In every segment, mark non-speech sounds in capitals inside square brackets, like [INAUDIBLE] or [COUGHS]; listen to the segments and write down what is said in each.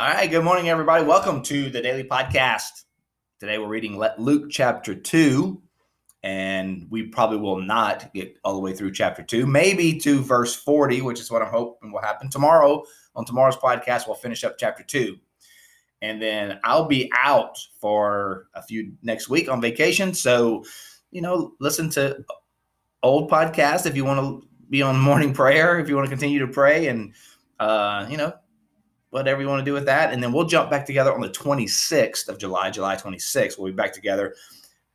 All right, good morning, everybody. Welcome to the daily podcast. Today we're reading Luke chapter 2, and we probably will not get all the way through chapter 2, maybe to verse 40, which is what I'm hoping will happen tomorrow. On tomorrow's podcast, we'll finish up chapter 2. And then I'll be out for a few next week on vacation. So, you know, listen to old podcasts if you want to be on morning prayer, if you want to continue to pray and, uh, you know, whatever you want to do with that. And then we'll jump back together on the 26th of July, July 26th. We'll be back together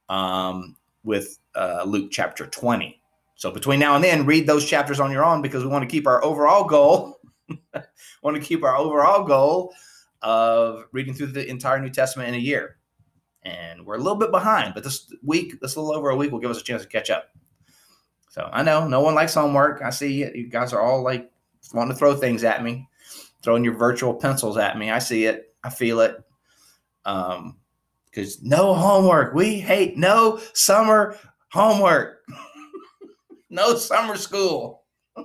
um, with uh, Luke chapter 20. So between now and then, read those chapters on your own because we want to keep our overall goal. [LAUGHS] want to keep our overall goal of reading through the entire New Testament in a year. And we're a little bit behind, but this week, this little over a week, will give us a chance to catch up. So I know no one likes homework. I see. You guys are all like wanting to throw things at me throwing your virtual pencils at me. I see it. I feel it. Um, because no homework. We hate no summer homework. [LAUGHS] no summer school. [LAUGHS]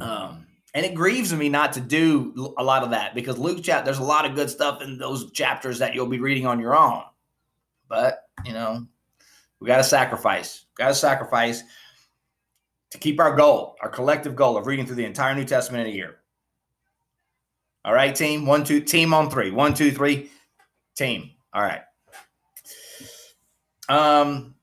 um, and it grieves me not to do a lot of that because Luke chapter there's a lot of good stuff in those chapters that you'll be reading on your own. But you know, we got to sacrifice. Got to sacrifice to keep our goal, our collective goal of reading through the entire New Testament in a year. All right, team. One, two, team on three. One, two, three, team. All right. Um.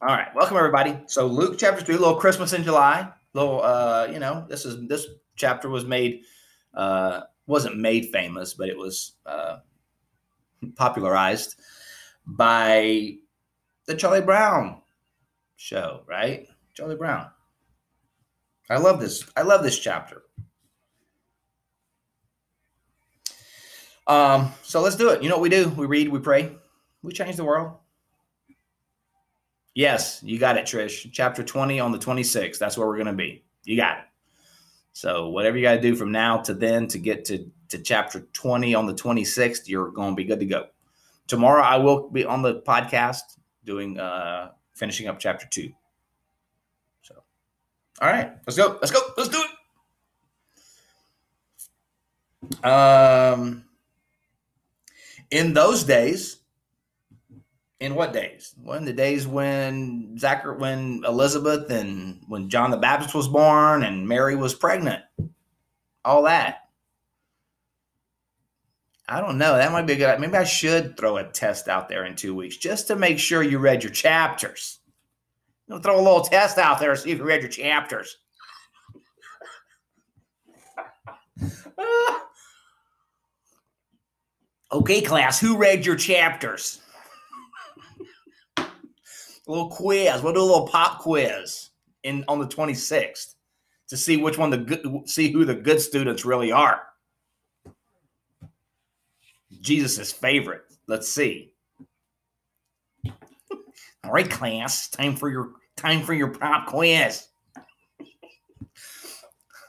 All right. Welcome everybody. So Luke chapter three, little Christmas in July. Little, uh, you know, this is this chapter was made, uh, wasn't made famous, but it was uh, popularized by the Charlie Brown show, right? Charlie Brown. I love this. I love this chapter. Um, so let's do it. You know what we do? We read, we pray, we change the world. Yes, you got it, Trish. Chapter 20 on the 26th. That's where we're going to be. You got it. So whatever you got to do from now to then to get to, to chapter 20 on the 26th, you're going to be good to go. Tomorrow I will be on the podcast doing uh finishing up chapter two. So, all right, let's go. Let's go. Let's do it. Um, in those days, in what days? When the days when Zachary, when Elizabeth and when John the Baptist was born and Mary was pregnant, all that. I don't know. That might be a good. Maybe I should throw a test out there in two weeks just to make sure you read your chapters. You know, throw a little test out there, see if you read your chapters. [LAUGHS] okay, class, who read your chapters? a [LAUGHS] little quiz. We'll do a little pop quiz in on the 26th to see which one the good see who the good students really are. Jesus's favorite. Let's see. All right, class, time for your time for your prop quiz.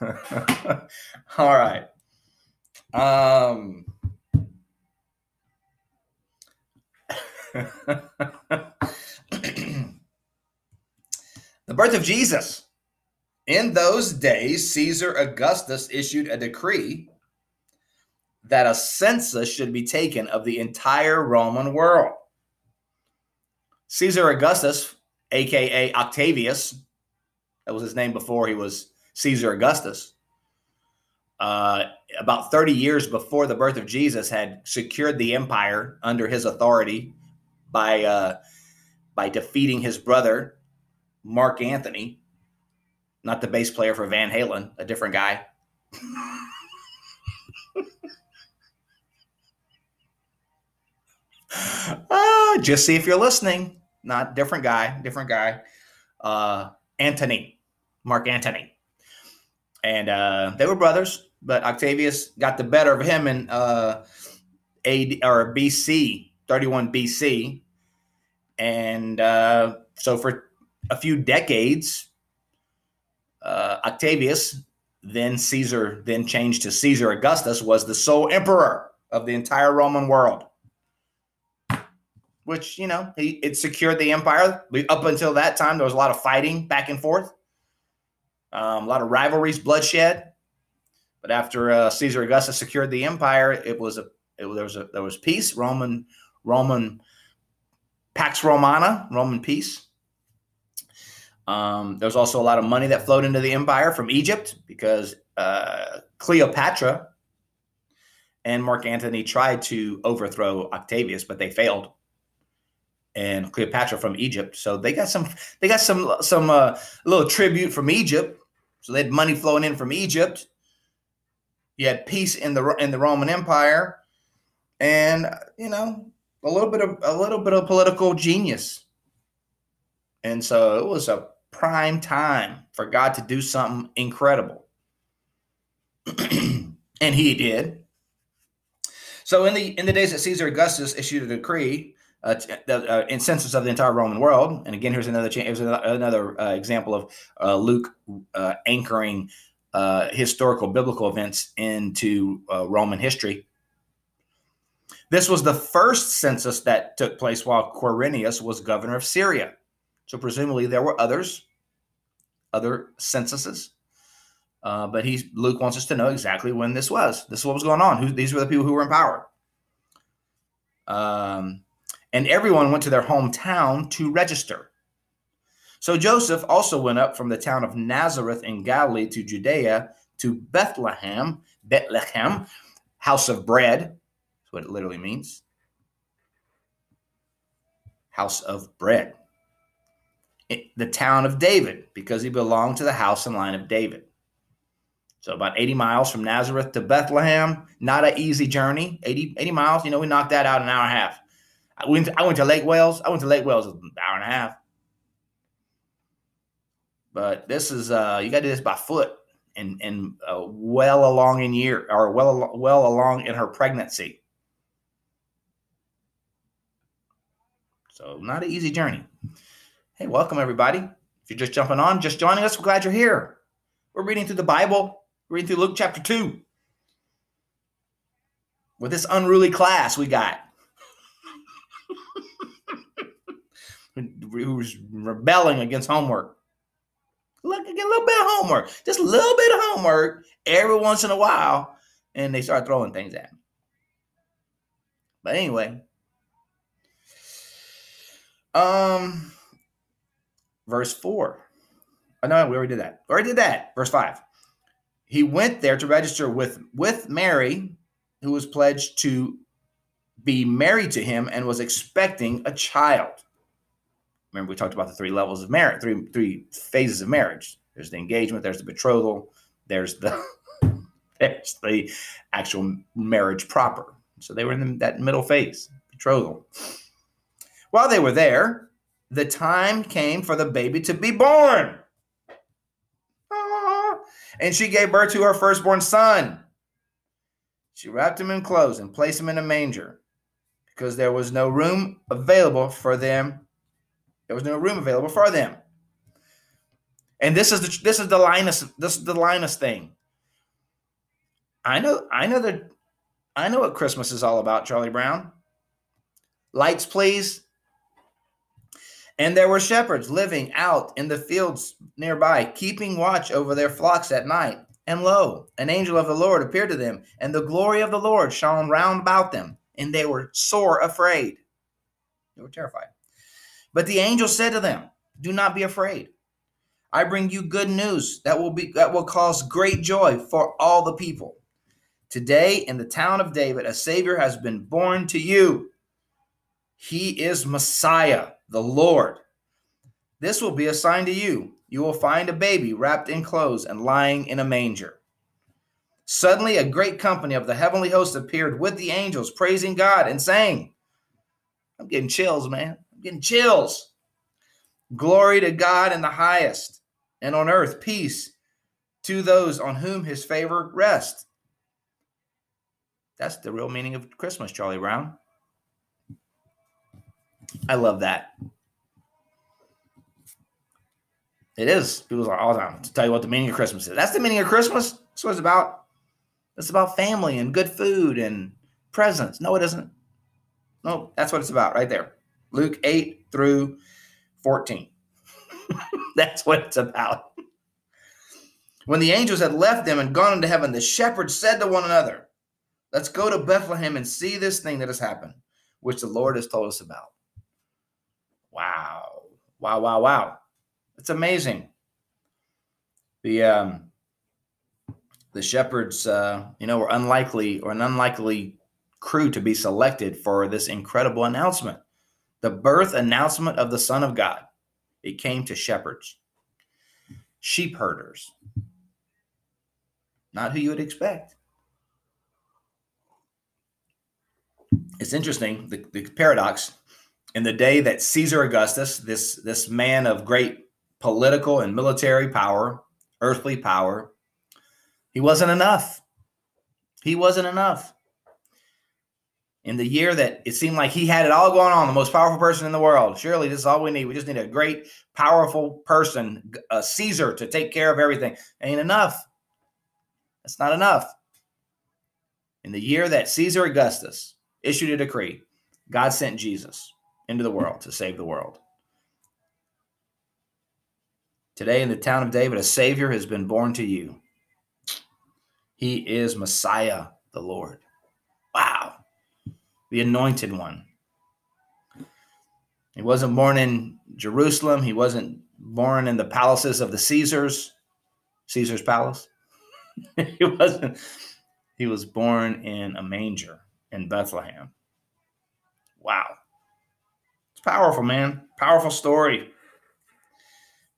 [LAUGHS] All right. Um the birth of Jesus. In those days, Caesar Augustus issued a decree that a census should be taken of the entire Roman world. Caesar Augustus, aka Octavius, that was his name before he was Caesar Augustus, uh, about 30 years before the birth of Jesus, had secured the empire under his authority by uh, by defeating his brother Mark Anthony, not the bass player for Van Halen, a different guy. [LAUGHS] uh, just see if you're listening. Not different guy, different guy. Uh, Antony, Mark Antony. And uh, they were brothers. but Octavius got the better of him in uh, AD or BC, 31 BC, and uh, so for a few decades, uh, Octavius, then Caesar, then changed to Caesar Augustus, was the sole emperor of the entire Roman world. Which you know, he, it secured the empire. Up until that time, there was a lot of fighting back and forth, um, a lot of rivalries, bloodshed. But after uh, Caesar Augustus secured the empire, it was a it, there was a there was peace. Roman Roman Pax Romana, Roman peace. Um, was also a lot of money that flowed into the empire from Egypt because uh, Cleopatra and Mark Antony tried to overthrow Octavius, but they failed. And Cleopatra from Egypt, so they got some they got some some uh, little tribute from Egypt. So they had money flowing in from Egypt. You had peace in the in the Roman Empire, and you know a little bit of a little bit of political genius. And so it was a prime time for God to do something incredible. [CLEARS THROAT] and he did. So in the in the days that Caesar Augustus issued a decree, uh, the uh, in census of the entire Roman world, and again here's another here's another uh, example of uh, Luke uh, anchoring uh, historical biblical events into Roman history. This was the first census that took place while Quirinius was governor of Syria. So presumably there were others, other censuses. Uh, but he's Luke wants us to know exactly when this was. This is what was going on. Who, these were the people who were in power. Um, and everyone went to their hometown to register. So Joseph also went up from the town of Nazareth in Galilee to Judea to Bethlehem, Bethlehem, house of bread. That's what it literally means. House of bread the town of David because he belonged to the house and line of David. So about 80 miles from Nazareth to Bethlehem, not an easy journey. 80, 80 miles, you know, we knocked that out an hour and a half. I went to, I went to Lake Wales. I went to Lake Wales an hour and a half. But this is uh you got to do this by foot and and uh, well along in year or well well along in her pregnancy. So not an easy journey. Hey, welcome everybody. If you're just jumping on, just joining us, we're glad you're here. We're reading through the Bible, reading through Luke chapter 2. With this unruly class we got. Who's rebelling against homework. Look, get a little bit of homework, just a little bit of homework every once in a while, and they start throwing things at me. But anyway, um, verse 4. Oh, no, we already did that. We already did that. Verse 5. He went there to register with, with Mary, who was pledged to be married to him and was expecting a child. Remember, we talked about the three levels of marriage, three three phases of marriage. There's the engagement, there's the betrothal, there's the [LAUGHS] there's the actual marriage proper. So they were in the, that middle phase, betrothal. While they were there, the time came for the baby to be born. Ah. And she gave birth to her firstborn son. She wrapped him in clothes and placed him in a manger because there was no room available for them. There was no room available for them. And this is the this is the Linus this is the Linus thing. I know I know that I know what Christmas is all about, Charlie Brown. Lights, please. And there were shepherds living out in the fields nearby, keeping watch over their flocks at night. And lo, an angel of the Lord appeared to them, and the glory of the Lord shone round about them, and they were sore afraid. They were terrified. But the angel said to them, Do not be afraid. I bring you good news that will be that will cause great joy for all the people. Today in the town of David a savior has been born to you. He is Messiah the Lord. This will be a sign to you. You will find a baby wrapped in clothes and lying in a manger. Suddenly, a great company of the heavenly host appeared with the angels, praising God and saying, I'm getting chills, man. Getting chills. Glory to God in the highest, and on earth peace to those on whom his favor rests. That's the real meaning of Christmas, Charlie Brown. I love that. It is. People are all the time to tell you what the meaning of Christmas is. That's the meaning of Christmas. That's what it's about. It's about family and good food and presents. No, it isn't. No, that's what it's about right there. Luke 8 through 14. [LAUGHS] that's what it's about. When the angels had left them and gone into heaven, the shepherds said to one another, Let's go to Bethlehem and see this thing that has happened, which the Lord has told us about. Wow. Wow, wow, wow. It's amazing. The um the shepherds uh, you know, were unlikely or an unlikely crew to be selected for this incredible announcement. The birth announcement of the Son of God. It came to shepherds, sheep herders. Not who you would expect. It's interesting, the, the paradox. In the day that Caesar Augustus, this, this man of great political and military power, earthly power, he wasn't enough. He wasn't enough. In the year that it seemed like he had it all going on, the most powerful person in the world. Surely this is all we need. We just need a great, powerful person, a Caesar, to take care of everything. Ain't enough. That's not enough. In the year that Caesar Augustus issued a decree, God sent Jesus into the world to save the world. Today, in the town of David, a Savior has been born to you. He is Messiah, the Lord. The anointed one. He wasn't born in Jerusalem. He wasn't born in the palaces of the Caesars, Caesar's palace. [LAUGHS] he wasn't. He was born in a manger in Bethlehem. Wow. It's powerful, man. Powerful story.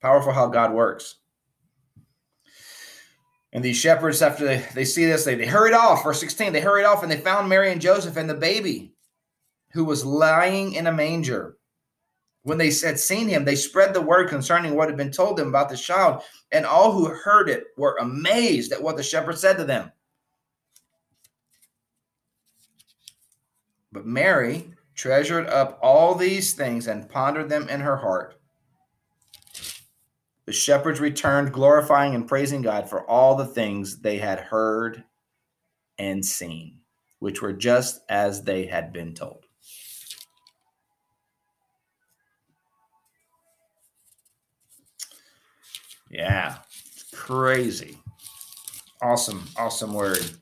Powerful how God works. And these shepherds, after they, they see this, they, they hurried off. Verse 16, they hurried off and they found Mary and Joseph and the baby who was lying in a manger. When they had seen him, they spread the word concerning what had been told them about the child. And all who heard it were amazed at what the shepherd said to them. But Mary treasured up all these things and pondered them in her heart. The shepherds returned, glorifying and praising God for all the things they had heard and seen, which were just as they had been told. Yeah, crazy. Awesome, awesome word.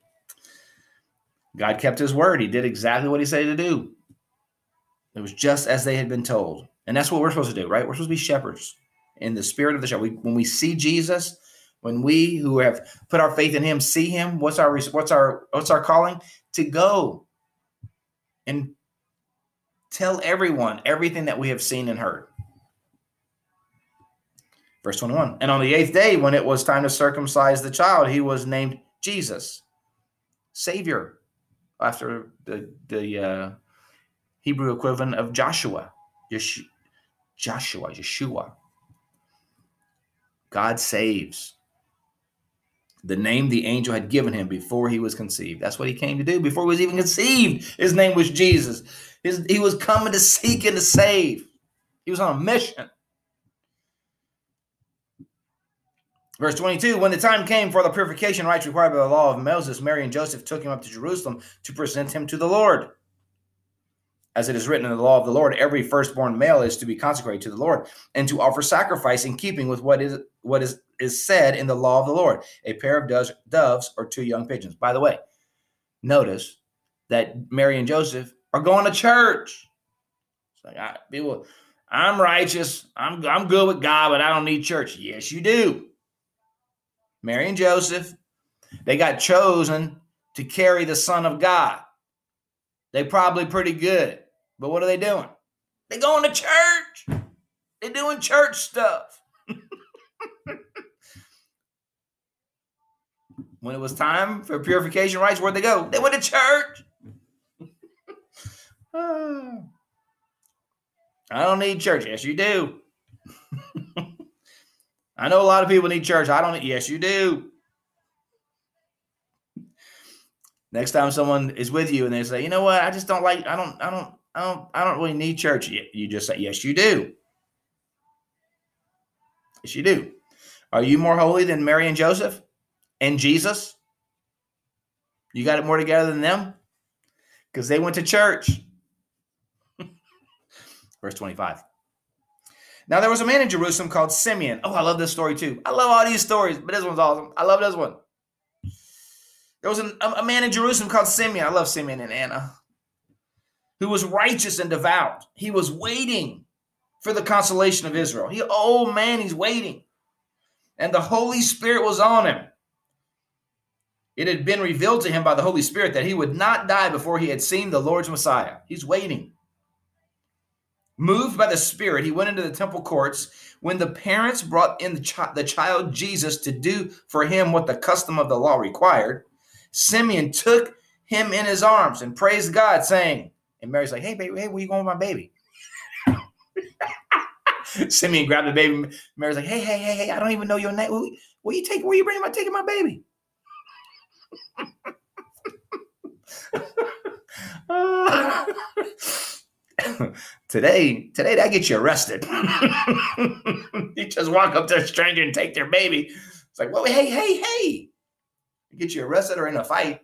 God kept his word. He did exactly what he said to do. It was just as they had been told. And that's what we're supposed to do, right? We're supposed to be shepherds in the spirit of the shepherd. We, when we see Jesus, when we who have put our faith in him see him, what's our what's our what's our calling? To go and tell everyone everything that we have seen and heard. Verse 21. And on the eighth day, when it was time to circumcise the child, he was named Jesus, Savior, after the, the uh, Hebrew equivalent of Joshua, Yesh- Joshua, Yeshua. God saves. The name the angel had given him before he was conceived. That's what he came to do. Before he was even conceived, his name was Jesus. His, he was coming to seek and to save. He was on a mission. Verse 22 When the time came for the purification rites required by the law of Moses, Mary and Joseph took him up to Jerusalem to present him to the Lord. As it is written in the law of the Lord, every firstborn male is to be consecrated to the Lord and to offer sacrifice in keeping with what is what is, is said in the law of the Lord a pair of doves, doves or two young pigeons. By the way, notice that Mary and Joseph are going to church. It's like, I, people, I'm righteous. I'm, I'm good with God, but I don't need church. Yes, you do. Mary and Joseph, they got chosen to carry the Son of God. They probably pretty good. But what are they doing? They going to church. They doing church stuff. [LAUGHS] when it was time for purification rites, where'd they go? They went to church. [SIGHS] I don't need church. Yes, you do. [LAUGHS] I know a lot of people need church. I don't. Yes, you do. Next time someone is with you and they say, you know what, I just don't like, I don't, I don't, I don't, I don't really need church. You just say, yes, you do. Yes, you do. Are you more holy than Mary and Joseph and Jesus? You got it more together than them? Because they went to church. [LAUGHS] Verse 25. Now there was a man in Jerusalem called Simeon. Oh, I love this story too. I love all these stories, but this one's awesome. I love this one. There was an, a, man in Jerusalem called Simeon. I love Simeon and Anna, who was righteous and devout. He was waiting for the consolation of Israel. He, oh man, he's waiting. And the Holy Spirit was on him. It had been revealed to him by the Holy Spirit that he would not die before he had seen the Lord's Messiah. He's waiting. Moved by the Spirit, he went into the temple courts. When the parents brought in the, chi- the child Jesus to do for him what the custom of the law required, Simeon took him in his arms and praised God, saying, and Mary's like, hey, baby, hey, where you going with my baby? [LAUGHS] Simeon grabbed the baby. Mary's like, hey, hey, hey, hey, I don't even know your name. Where, you take? Where you bringing my taking my baby? [LAUGHS] today, today that gets you arrested. [LAUGHS] you just walk up to a stranger and take their baby. It's like, well, hey, hey, hey. Get you arrested or in a fight.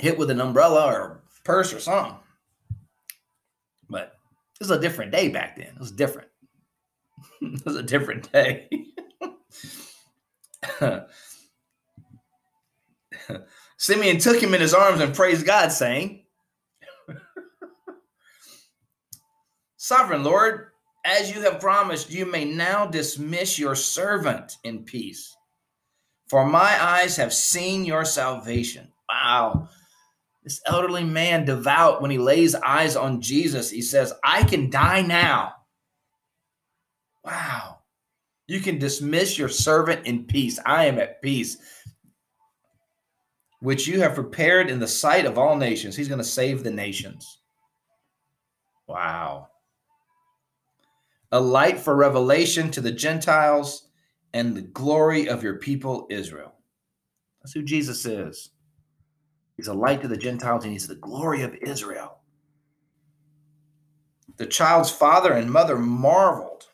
Hit with an umbrella or purse or something. But it was a different day back then. It was different. [LAUGHS] it was a different day. [LAUGHS] Simeon took him in his arms and praised God, saying, [LAUGHS] Sovereign Lord, as you have promised, you may now dismiss your servant in peace. For my eyes have seen your salvation. Wow. This elderly man, devout, when he lays eyes on Jesus, he says, I can die now. Wow. You can dismiss your servant in peace. I am at peace which you have prepared in the sight of all nations. He's going to save the nations. Wow. A light for revelation to the Gentiles and the glory of your people, Israel. That's who Jesus is. He's a light to the Gentiles and he's the glory of Israel. The child's father and mother marveled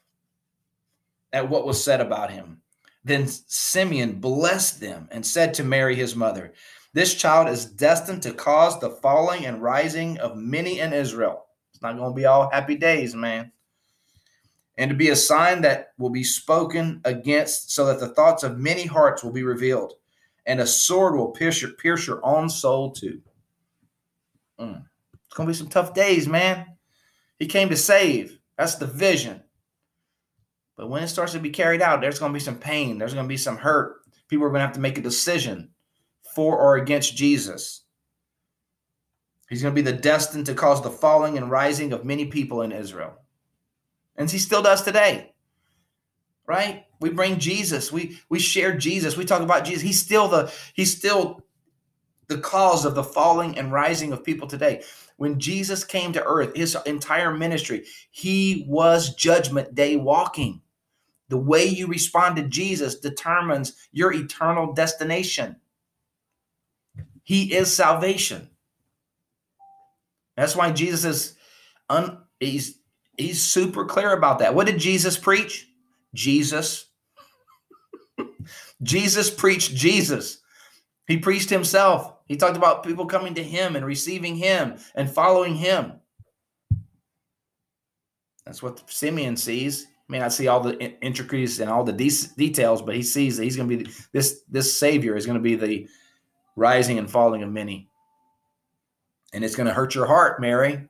at what was said about him. Then Simeon blessed them and said to Mary, his mother, this child is destined to cause the falling and rising of many in Israel. It's not going to be all happy days, man. And to be a sign that will be spoken against, so that the thoughts of many hearts will be revealed, and a sword will pierce your, pierce your own soul too. Mm. It's to be some tough days, man. He came to save. That's the vision. But when it starts to be carried out, there's to be some pain. There's to be some hurt. People are to have to make a decision for or against Jesus. He's going to be the destined to cause the falling and rising of many people in Israel. And he still does today. Right? We bring Jesus. We we share Jesus. We talk about Jesus. He's still the he's still the cause of the falling and rising of people today. When Jesus came to earth, his entire ministry, he was judgment day walking. The way you respond to Jesus determines your eternal destination. He is salvation. That's why Jesus is un, he's he's super clear about that. What did Jesus preach? Jesus. Jesus preached Jesus. He preached himself. He talked about people coming to him and receiving him and following him. That's what Simeon sees. May not see all the intricacies and all the de- details, but he sees that he's going to be this this savior is going to be the rising and falling of many. And it's going to hurt your heart, Mary.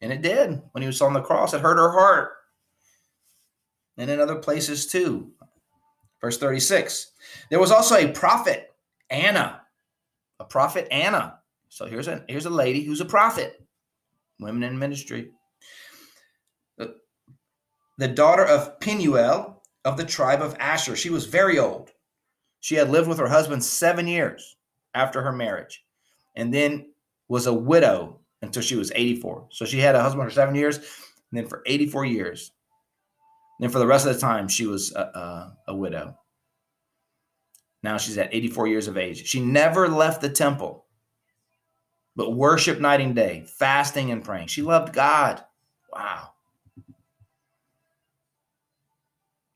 And it did. When he was on the cross, it hurt her heart. And in other places too. Verse 36. There was also a prophet, Anna. A prophet, Anna. So here's a here's a lady who's a prophet. Women in ministry. The, daughter of Penuel of the tribe of Asher. She was very old. She had lived with her husband seven years after her marriage and then was a widow until she was 84. So she had a husband for seven years and then for 84 years. Then for the rest of the time, she was a, a, widow. Now she's at 84 years of age. She never left the temple, but worshiped night and day, fasting and praying. She loved God. Wow.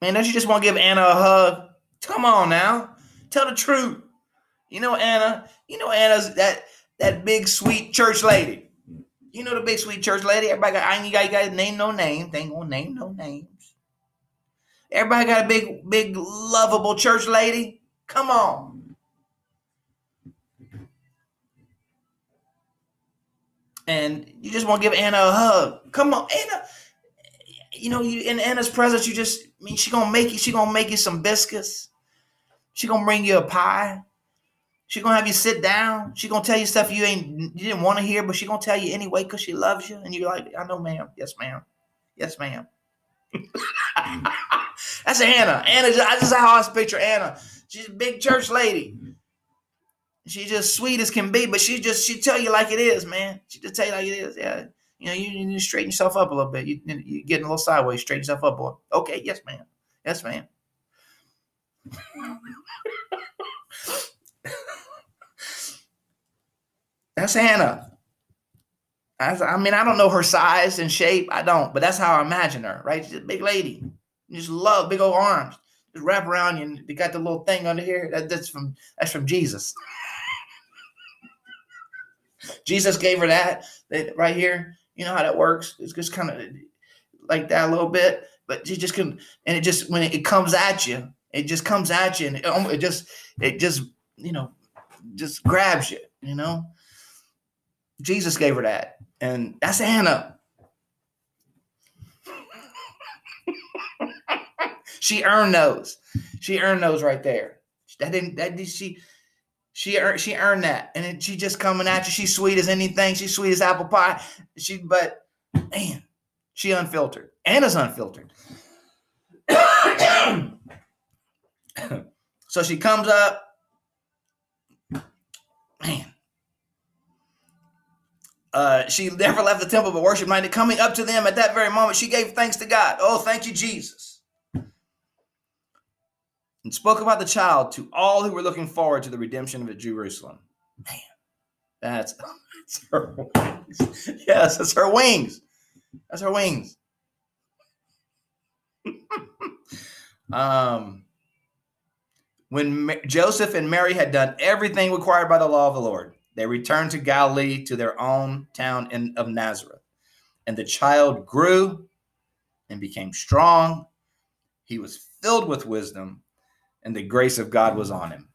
Man, don't you just want to give Anna a hug? Come on now. Tell the truth. You know Anna, you know Anna's that that big sweet church lady. You know the big sweet church lady. Everybody got I ain't got, got name no name. They ain't gonna name no names. Everybody got a big, big, lovable church lady. Come on. And you just want to give Anna a hug. Come on, Anna. You know, you in Anna's presence, you just I mean she gonna make you, she gonna make you some biscuits. She gonna bring you a pie. She gonna have you sit down. She gonna tell you stuff you ain't you didn't want to hear, but she gonna tell you anyway because she loves you. And you're like, I know, ma'am. Yes, ma'am. Yes, ma'am. [LAUGHS] [LAUGHS] That's Anna. Anna, that's just how I picture Anna. She's a big church lady. She's just sweet as can be, but she just she tell you like it is, man. She just tell you like it is. Yeah, you know, you, you need to straighten yourself up a little bit. You you getting a little sideways. Straighten yourself up, boy. Okay, yes, ma'am. Yes, ma'am. [LAUGHS] That's Hannah. I mean, I don't know her size and shape. I don't, but that's how I imagine her, right? She's a big lady. Just love big old arms. Just wrap around you and they got the little thing under here. That, that's from that's from Jesus. Jesus gave her that, that right here. You know how that works. It's just kind of like that a little bit, but you just can, and it just when it, it comes at you, it just comes at you, and it, it just it just you know just grabs you. You know, Jesus gave her that, and that's Anna. she earned those. She earned those right there. That didn't. That did she. She earned. She earned that, and it, she just coming at you. She's sweet as anything. She's sweet as apple pie. She, but man, she unfiltered. Anna's unfiltered. [COUGHS] so she comes up. Man, uh, she never left the temple but worshiped night. Coming up to them at that very moment, she gave thanks to God. Oh, thank you, Jesus. And spoke about the child to all who were looking forward to the redemption of Jerusalem. Man, that's, [LAUGHS] that's her wings. Yes, that's her wings. That's her wings. [LAUGHS] um, when Joseph and Mary had done everything required by the law of the Lord, they returned to Galilee to their own town in, of Nazareth. And the child grew and became strong. He was filled with wisdom, and the grace of God was on him.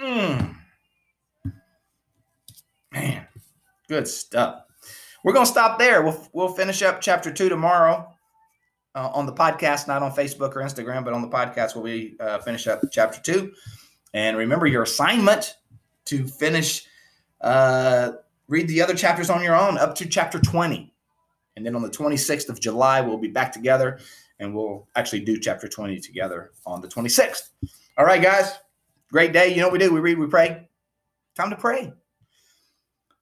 Mm. Man, good stuff. We're going to stop there. We'll, we'll finish up chapter two tomorrow uh, on the podcast, not on Facebook or Instagram, but on the podcast, where we uh, finish up chapter two. And remember your assignment to finish uh, read the other chapters on your own up to chapter 20. And then on the 26th of July, we'll be back together and we'll actually do chapter 20 together on the 26th. All right, guys. Great day. You know what we do? We read, we pray. Time to pray.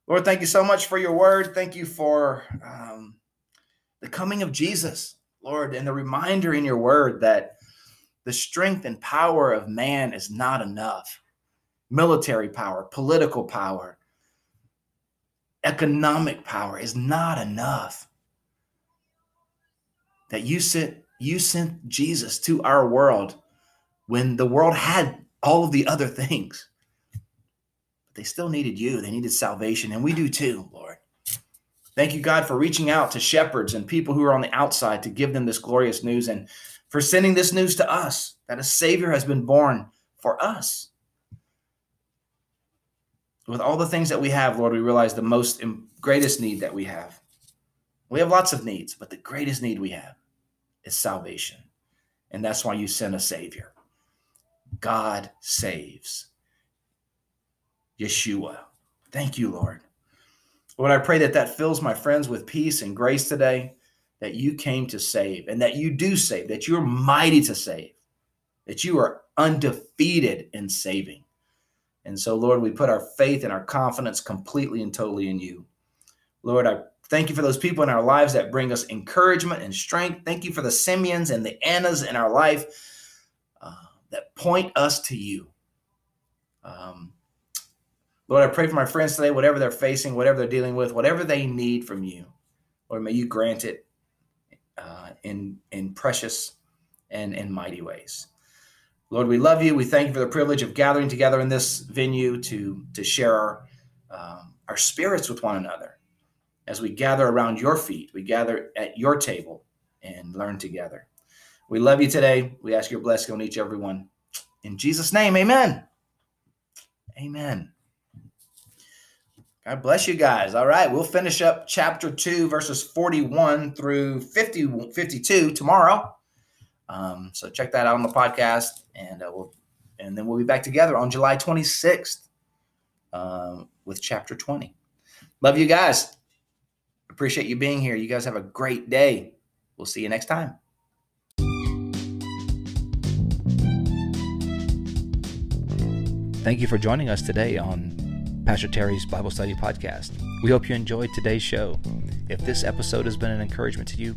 Lord, thank you so much for your word. Thank you for um, the coming of Jesus, Lord, and the reminder in your word that the strength and power of man is not enough. Military power, political power, economic power is not enough. That you sent you sent Jesus to our world when the world had all of the other things. But they still needed you. They needed salvation, and we do too, Lord. Thank you, God, for reaching out to shepherds and people who are on the outside to give them this glorious news and for sending this news to us that a Savior has been born for us with all the things that we have, Lord, we realize the most greatest need that we have. We have lots of needs, but the greatest need we have is salvation. And that's why you sent a Savior. God saves. Yeshua. Thank you, Lord. Lord, I pray that that fills my friends with peace and grace today, that you came to save and that you do save, that you're mighty to save, that you are undefeated in saving. And so, Lord, we put our faith and our confidence completely and totally in you. Lord, I thank you for those people in our lives that bring us encouragement and strength. Thank you for the Simeons and the Annas in our life uh, that point us to you. Um, Lord, I pray for my friends today, whatever they're facing, whatever they're dealing with, whatever they need from you. Lord, may you grant it uh, in, in precious and in mighty ways. Lord, we love you. We thank you for the privilege of gathering together in this venue to, to share our, um, our spirits with one another. As we gather around your feet, we gather at your table and learn together. We love you today. We ask your blessing on each everyone. In Jesus' name, amen. Amen. God bless you guys. All right, we'll finish up chapter 2, verses 41 through 50, 52 tomorrow. Um, so check that out on the podcast, and uh, we'll and then we'll be back together on July 26th um, with chapter 20. Love you guys. Appreciate you being here. You guys have a great day. We'll see you next time. Thank you for joining us today on Pastor Terry's Bible Study Podcast. We hope you enjoyed today's show. If this episode has been an encouragement to you,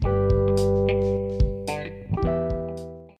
Bye.